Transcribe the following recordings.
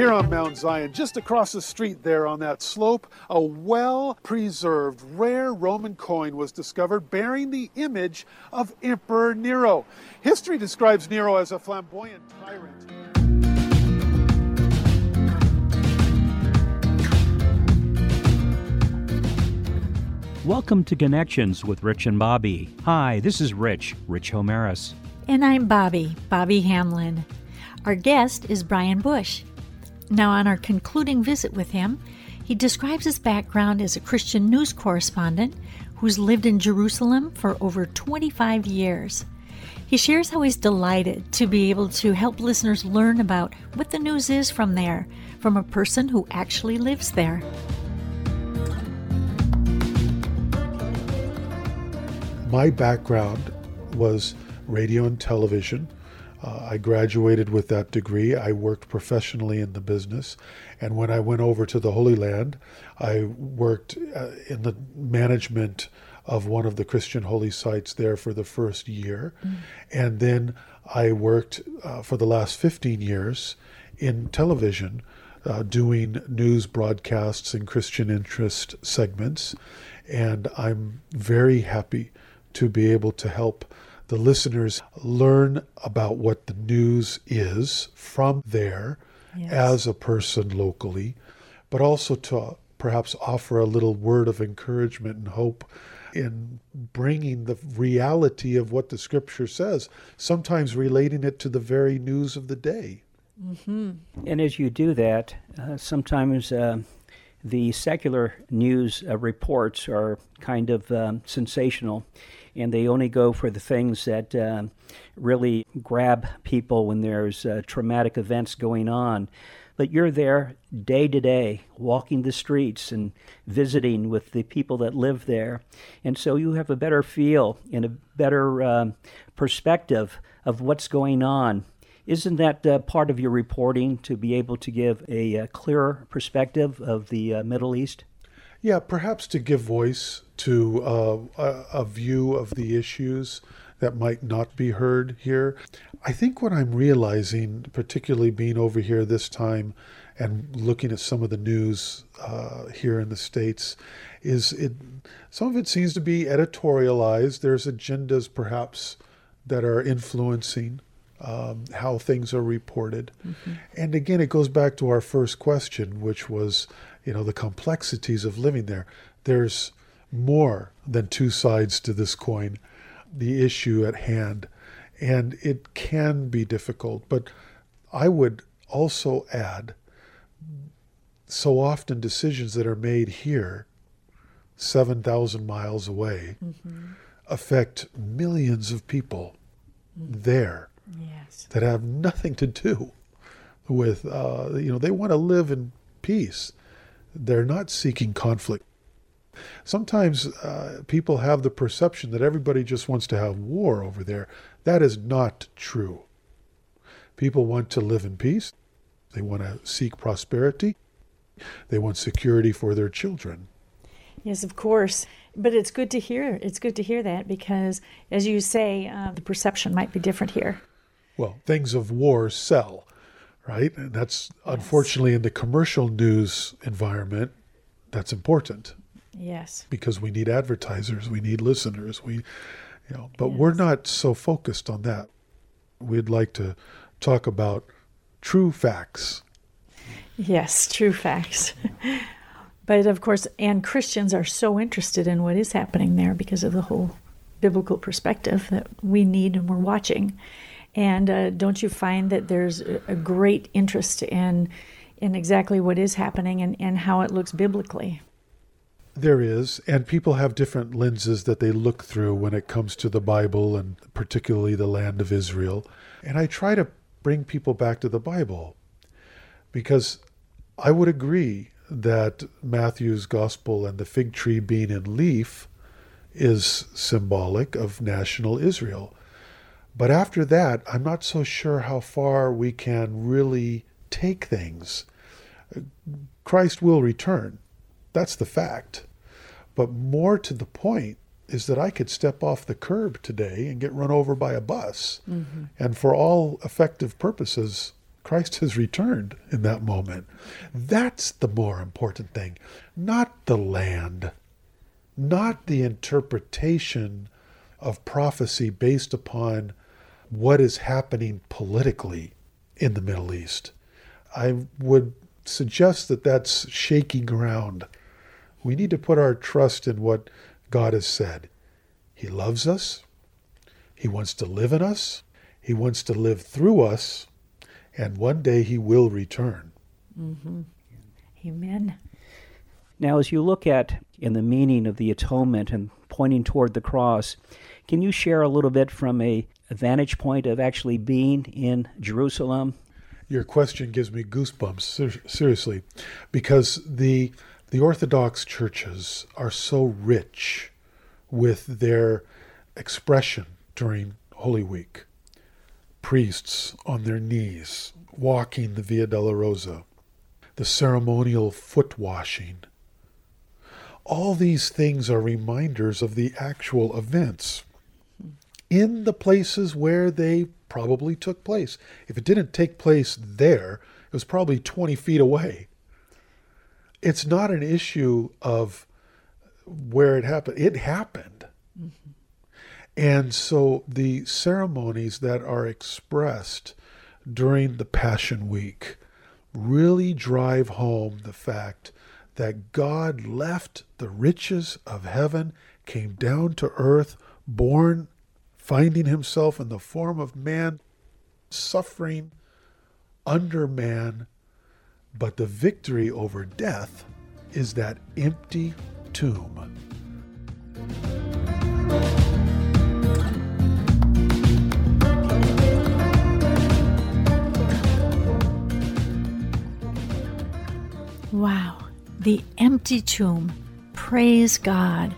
Here on Mount Zion, just across the street there on that slope, a well preserved, rare Roman coin was discovered bearing the image of Emperor Nero. History describes Nero as a flamboyant tyrant. Welcome to Connections with Rich and Bobby. Hi, this is Rich, Rich Homeris. And I'm Bobby, Bobby Hamlin. Our guest is Brian Bush. Now, on our concluding visit with him, he describes his background as a Christian news correspondent who's lived in Jerusalem for over 25 years. He shares how he's delighted to be able to help listeners learn about what the news is from there, from a person who actually lives there. My background was radio and television. Uh, I graduated with that degree. I worked professionally in the business. And when I went over to the Holy Land, I worked uh, in the management of one of the Christian holy sites there for the first year. Mm. And then I worked uh, for the last 15 years in television, uh, doing news broadcasts and Christian interest segments. And I'm very happy to be able to help the listeners learn about what the news is from there yes. as a person locally, but also to perhaps offer a little word of encouragement and hope in bringing the reality of what the scripture says, sometimes relating it to the very news of the day. Mm-hmm. And as you do that, uh, sometimes uh, the secular news uh, reports are kind of um, sensational and they only go for the things that uh, really grab people when there's uh, traumatic events going on. But you're there day to day, walking the streets and visiting with the people that live there. And so you have a better feel and a better um, perspective of what's going on. Isn't that uh, part of your reporting to be able to give a, a uh, clearer perspective of the uh, Middle East? Yeah, perhaps to give voice to uh, a, a view of the issues that might not be heard here. I think what I'm realizing, particularly being over here this time and looking at some of the news uh, here in the States, is it some of it seems to be editorialized. There's agendas perhaps that are influencing um, how things are reported. Mm-hmm. And again, it goes back to our first question, which was you know, the complexities of living there. There's more than two sides to this coin, the issue at hand. And it can be difficult. But I would also add so often decisions that are made here, 7,000 miles away, mm-hmm. affect millions of people mm-hmm. there yes. that have nothing to do with, uh, you know, they want to live in peace. They're not seeking conflict. Sometimes uh, people have the perception that everybody just wants to have war over there. That is not true. People want to live in peace. They want to seek prosperity. They want security for their children. Yes, of course. But it's good to hear. It's good to hear that because, as you say, uh, the perception might be different here. Well, things of war sell right? And that's yes. unfortunately in the commercial news environment, that's important. Yes. Because we need advertisers, we need listeners, we you know, but yes. we're not so focused on that. We'd like to talk about true facts. Yes, true facts. but of course, and Christians are so interested in what is happening there because of the whole biblical perspective that we need and we're watching. And uh, don't you find that there's a great interest in in exactly what is happening and, and how it looks biblically? There is, and people have different lenses that they look through when it comes to the Bible and particularly the land of Israel. And I try to bring people back to the Bible because I would agree that Matthew's gospel and the fig tree being in leaf is symbolic of national Israel. But after that, I'm not so sure how far we can really take things. Christ will return. That's the fact. But more to the point is that I could step off the curb today and get run over by a bus. Mm-hmm. And for all effective purposes, Christ has returned in that moment. That's the more important thing, not the land, not the interpretation of prophecy based upon what is happening politically in the Middle East. I would suggest that that's shaky ground. We need to put our trust in what God has said. He loves us. He wants to live in us. He wants to live through us. And one day he will return. Mm-hmm. Amen. Now, as you look at in the meaning of the atonement and pointing toward the cross, can you share a little bit from a, vantage point of actually being in Jerusalem? Your question gives me goosebumps, ser- seriously, because the the Orthodox churches are so rich with their expression during Holy Week. Priests on their knees, walking the Via Dolorosa, the ceremonial foot washing. All these things are reminders of the actual events in the places where they probably took place. If it didn't take place there, it was probably 20 feet away it's not an issue of where it happened. It happened. And so the ceremonies that are expressed during the Passion Week really drive home the fact that God left the riches of heaven, came down to earth, born, finding himself in the form of man, suffering under man but the victory over death is that empty tomb. Wow, the empty tomb. Praise God.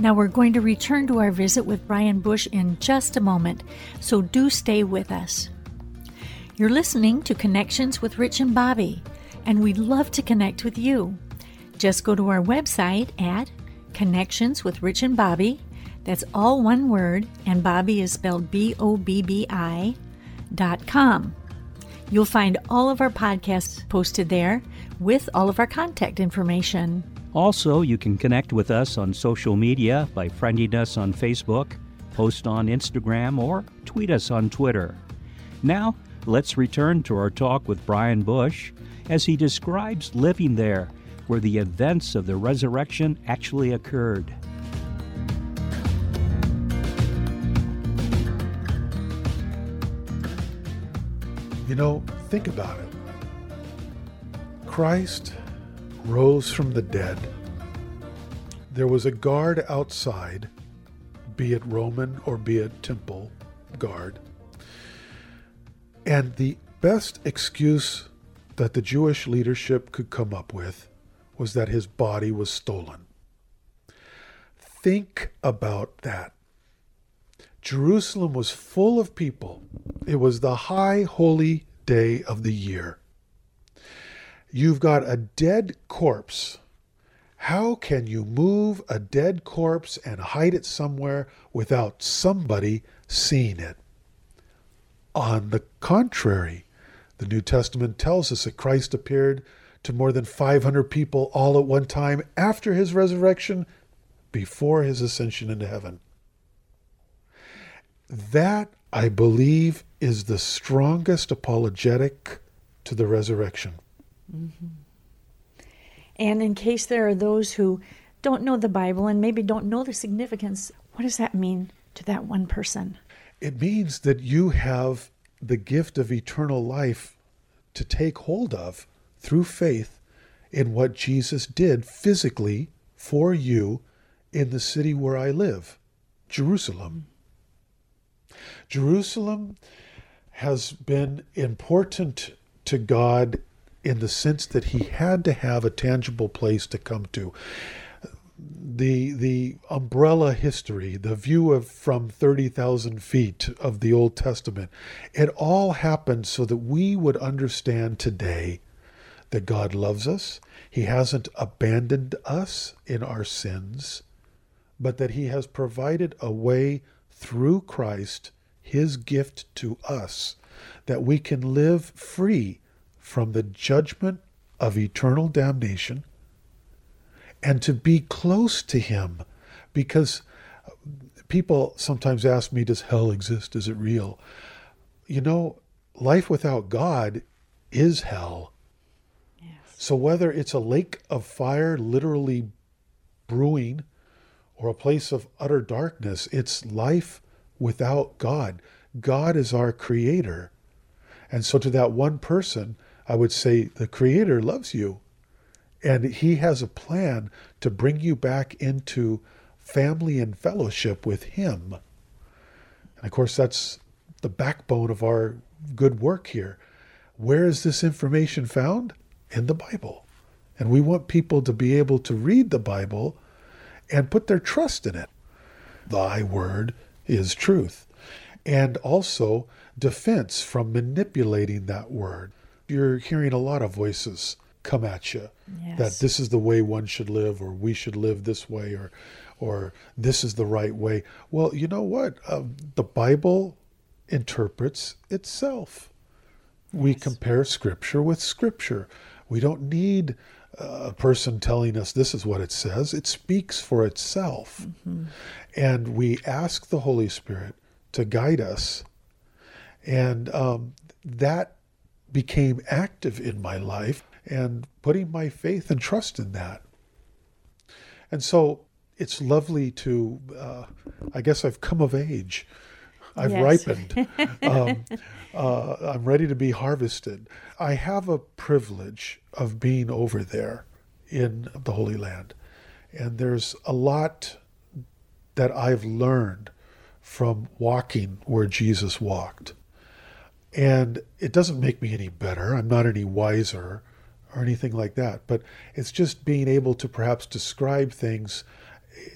Now we're going to return to our visit with Brian Bush in just a moment, so do stay with us. You're listening to Connections with Rich and Bobby, and we'd love to connect with you. Just go to our website at Connections with Rich and Bobby. That's all one word, and Bobby is spelled B O B B I dot com. You'll find all of our podcasts posted there with all of our contact information. Also, you can connect with us on social media by friending us on Facebook, post on Instagram, or tweet us on Twitter. Now, Let's return to our talk with Brian Bush as he describes living there where the events of the resurrection actually occurred. You know, think about it. Christ rose from the dead. There was a guard outside, be it Roman or be it temple guard. And the best excuse that the Jewish leadership could come up with was that his body was stolen. Think about that. Jerusalem was full of people. It was the high holy day of the year. You've got a dead corpse. How can you move a dead corpse and hide it somewhere without somebody seeing it? On the contrary, the New Testament tells us that Christ appeared to more than 500 people all at one time after his resurrection, before his ascension into heaven. That, I believe, is the strongest apologetic to the resurrection. Mm-hmm. And in case there are those who don't know the Bible and maybe don't know the significance, what does that mean to that one person? It means that you have the gift of eternal life to take hold of through faith in what Jesus did physically for you in the city where I live, Jerusalem. Jerusalem has been important to God in the sense that he had to have a tangible place to come to the the umbrella history, the view of from thirty thousand feet of the Old Testament, it all happened so that we would understand today that God loves us. He hasn't abandoned us in our sins, but that He has provided a way through Christ his gift to us that we can live free from the judgment of eternal damnation and to be close to him. Because people sometimes ask me does hell exist? Is it real? You know life without god is hell. Yes. so whether it's a lake of fire literally brewing or a place of utter darkness it's life without god god is our creator and so to that one person i would say the creator loves you and he has a plan to bring you back into family and fellowship with him. And of course, that's the backbone of our good work here. Where is this information found? In the Bible. And we want people to be able to read the Bible and put their trust in it. Thy word is truth. And also defense from manipulating that word. You're hearing a lot of voices come at you yes. that this is the way one should live or we should live this way or or this is the right way well you know what uh, the bible interprets itself yes. we compare scripture with scripture we don't need a person telling us this is what it says it speaks for itself mm-hmm. and we ask the holy spirit to guide us and um, that became active in my life and putting my faith and trust in that. And so it's lovely to, uh, I guess I've come of age. I've yes. ripened. um, uh, I'm ready to be harvested. I have a privilege of being over there in the Holy Land. And there's a lot that I've learned from walking where Jesus walked. And it doesn't make me any better. I'm not any wiser or anything like that. But it's just being able to perhaps describe things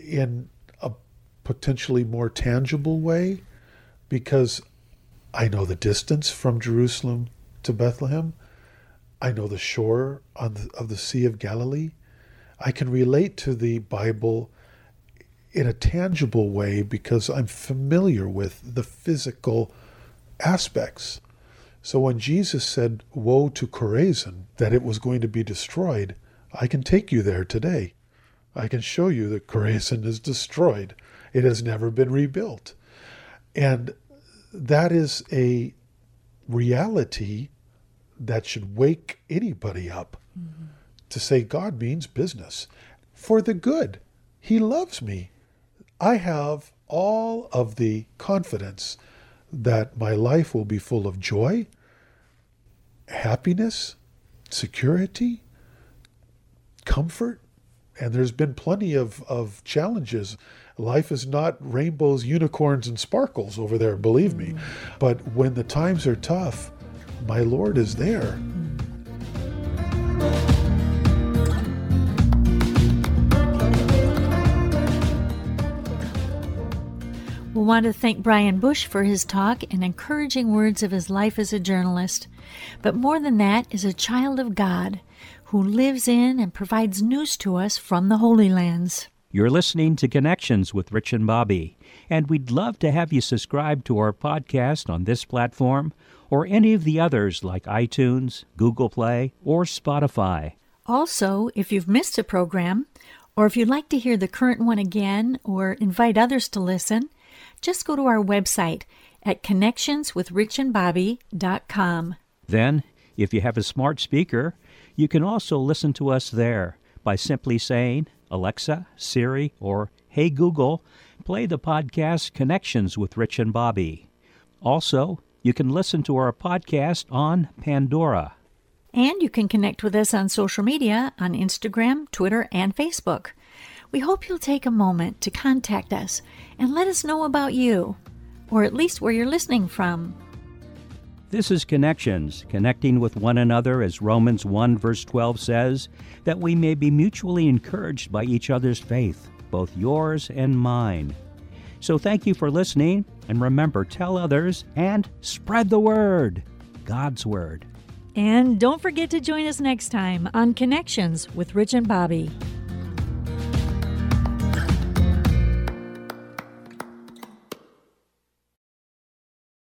in a potentially more tangible way because I know the distance from Jerusalem to Bethlehem. I know the shore the, of the Sea of Galilee. I can relate to the Bible in a tangible way because I'm familiar with the physical aspects. So when Jesus said, Woe to Chorazin, that it was going to be destroyed, I can take you there today. I can show you that Chorazin is destroyed. It has never been rebuilt. And that is a reality that should wake anybody up mm-hmm. to say God means business for the good. He loves me. I have all of the confidence that my life will be full of joy, happiness, security, comfort. And there's been plenty of, of challenges. Life is not rainbows, unicorns, and sparkles over there, believe me. But when the times are tough, my Lord is there. We want to thank Brian Bush for his talk and encouraging words of his life as a journalist. But more than that, is a child of God who lives in and provides news to us from the Holy Lands. You're listening to Connections with Rich and Bobby, and we'd love to have you subscribe to our podcast on this platform or any of the others like iTunes, Google Play, or Spotify. Also, if you've missed a program, or if you'd like to hear the current one again or invite others to listen, just go to our website at connectionswithrichandbobby.com. Then, if you have a smart speaker, you can also listen to us there by simply saying, Alexa, Siri, or Hey Google, play the podcast Connections with Rich and Bobby. Also, you can listen to our podcast on Pandora. And you can connect with us on social media on Instagram, Twitter, and Facebook. We hope you'll take a moment to contact us and let us know about you, or at least where you're listening from. This is Connections, connecting with one another, as Romans 1 verse 12 says, that we may be mutually encouraged by each other's faith, both yours and mine. So thank you for listening, and remember, tell others and spread the word God's Word. And don't forget to join us next time on Connections with Rich and Bobby.